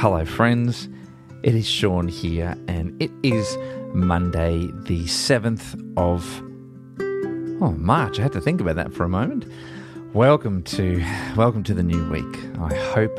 Hello, friends. It is Sean here, and it is Monday, the 7th of oh, March. I had to think about that for a moment. Welcome to welcome to the new week. I hope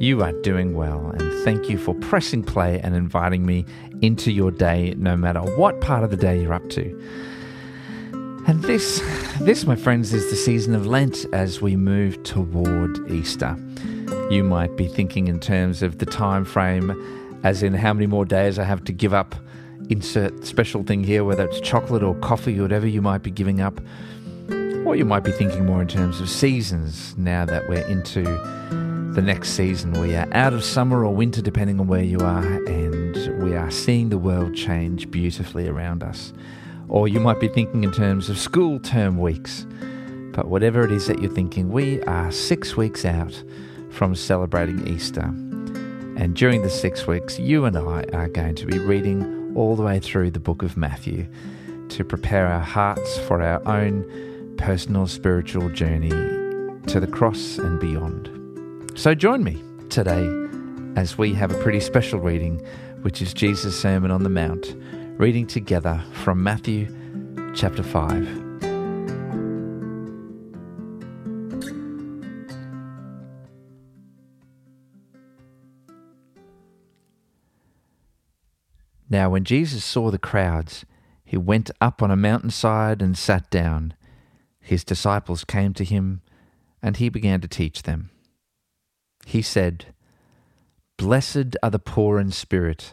you are doing well, and thank you for pressing play and inviting me into your day, no matter what part of the day you're up to. And this, this, my friends, is the season of Lent as we move toward Easter. You might be thinking in terms of the time frame, as in how many more days I have to give up. Insert special thing here, whether it's chocolate or coffee, or whatever you might be giving up. Or you might be thinking more in terms of seasons now that we're into the next season. We are out of summer or winter, depending on where you are, and we are seeing the world change beautifully around us. Or you might be thinking in terms of school term weeks. But whatever it is that you're thinking, we are six weeks out from celebrating Easter. And during the six weeks, you and I are going to be reading all the way through the book of Matthew to prepare our hearts for our own personal spiritual journey to the cross and beyond. So join me today as we have a pretty special reading, which is Jesus' Sermon on the Mount, reading together from Matthew chapter 5. Now, when Jesus saw the crowds, he went up on a mountainside and sat down. His disciples came to him, and he began to teach them. He said, Blessed are the poor in spirit,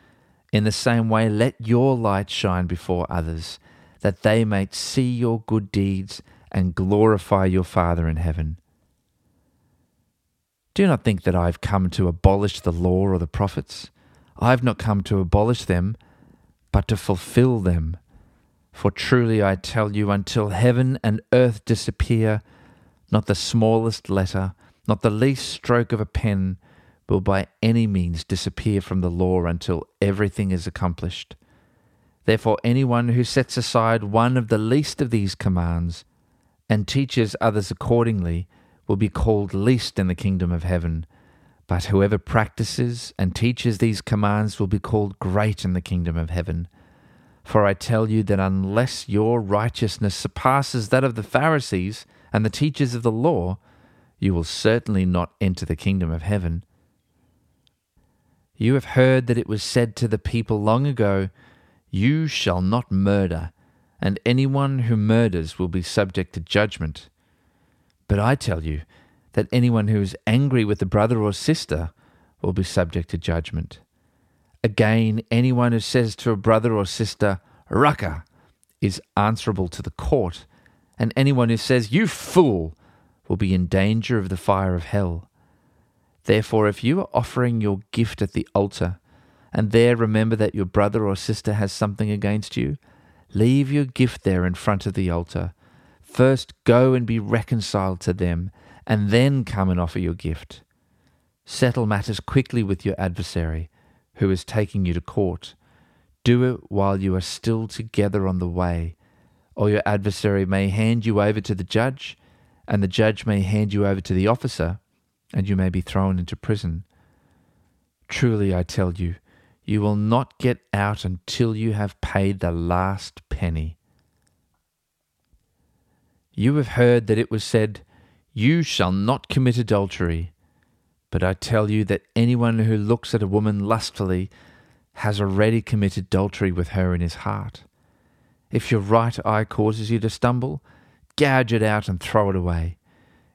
In the same way, let your light shine before others, that they may see your good deeds and glorify your Father in heaven. Do not think that I have come to abolish the law or the prophets. I have not come to abolish them, but to fulfill them. For truly I tell you, until heaven and earth disappear, not the smallest letter, not the least stroke of a pen, will by any means disappear from the law until everything is accomplished. Therefore, anyone who sets aside one of the least of these commands and teaches others accordingly will be called least in the kingdom of heaven. But whoever practices and teaches these commands will be called great in the kingdom of heaven. For I tell you that unless your righteousness surpasses that of the Pharisees and the teachers of the law, you will certainly not enter the kingdom of heaven. You have heard that it was said to the people long ago, You shall not murder, and anyone who murders will be subject to judgment. But I tell you, that anyone who is angry with a brother or sister will be subject to judgment. Again, anyone who says to a brother or sister, Raca, is answerable to the court, and anyone who says, You fool, will be in danger of the fire of hell. Therefore, if you are offering your gift at the altar, and there remember that your brother or sister has something against you, leave your gift there in front of the altar. First go and be reconciled to them and then come and offer your gift. Settle matters quickly with your adversary, who is taking you to court. Do it while you are still together on the way, or your adversary may hand you over to the judge, and the judge may hand you over to the officer, and you may be thrown into prison. Truly, I tell you, you will not get out until you have paid the last penny. You have heard that it was said, You shall not commit adultery. But I tell you that anyone who looks at a woman lustfully has already committed adultery with her in his heart. If your right eye causes you to stumble, gouge it out and throw it away.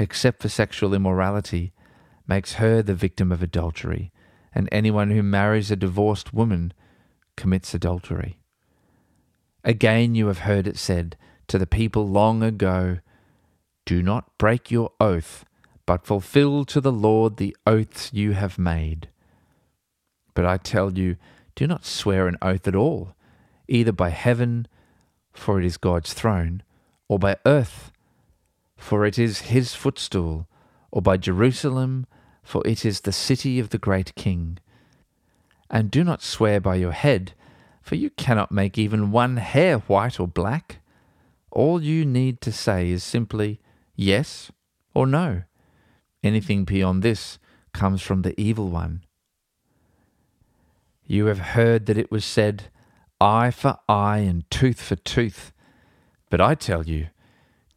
except for sexual immorality, makes her the victim of adultery, and anyone who marries a divorced woman commits adultery. Again, you have heard it said to the people long ago Do not break your oath, but fulfill to the Lord the oaths you have made. But I tell you, do not swear an oath at all, either by heaven, for it is God's throne, or by earth, for it is his footstool, or by Jerusalem, for it is the city of the great king. And do not swear by your head, for you cannot make even one hair white or black. All you need to say is simply yes or no. Anything beyond this comes from the evil one. You have heard that it was said, Eye for eye and tooth for tooth. But I tell you,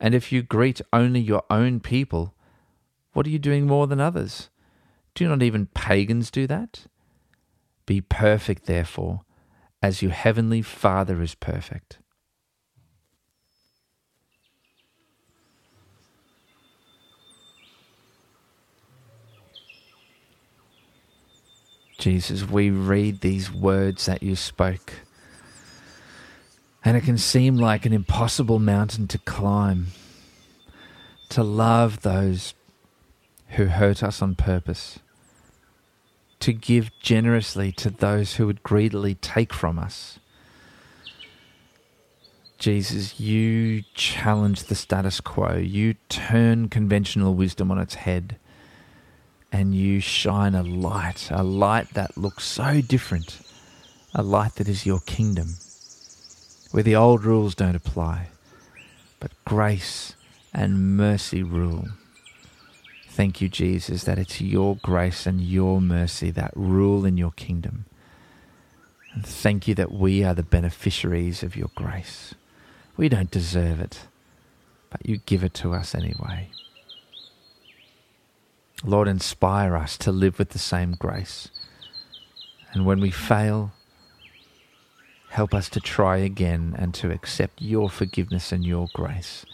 And if you greet only your own people, what are you doing more than others? Do not even pagans do that? Be perfect, therefore, as your heavenly Father is perfect. Jesus, we read these words that you spoke. And it can seem like an impossible mountain to climb. To love those who hurt us on purpose. To give generously to those who would greedily take from us. Jesus, you challenge the status quo. You turn conventional wisdom on its head and you shine a light, a light that looks so different, a light that is your kingdom, where the old rules don't apply, but grace and mercy rule. Thank you, Jesus, that it's your grace and your mercy that rule in your kingdom. And thank you that we are the beneficiaries of your grace. We don't deserve it, but you give it to us anyway. Lord, inspire us to live with the same grace. And when we fail, help us to try again and to accept your forgiveness and your grace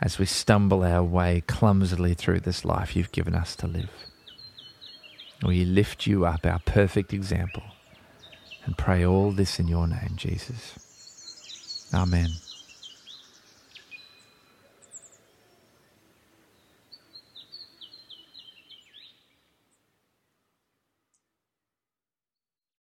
as we stumble our way clumsily through this life you've given us to live. We lift you up, our perfect example, and pray all this in your name, Jesus. Amen.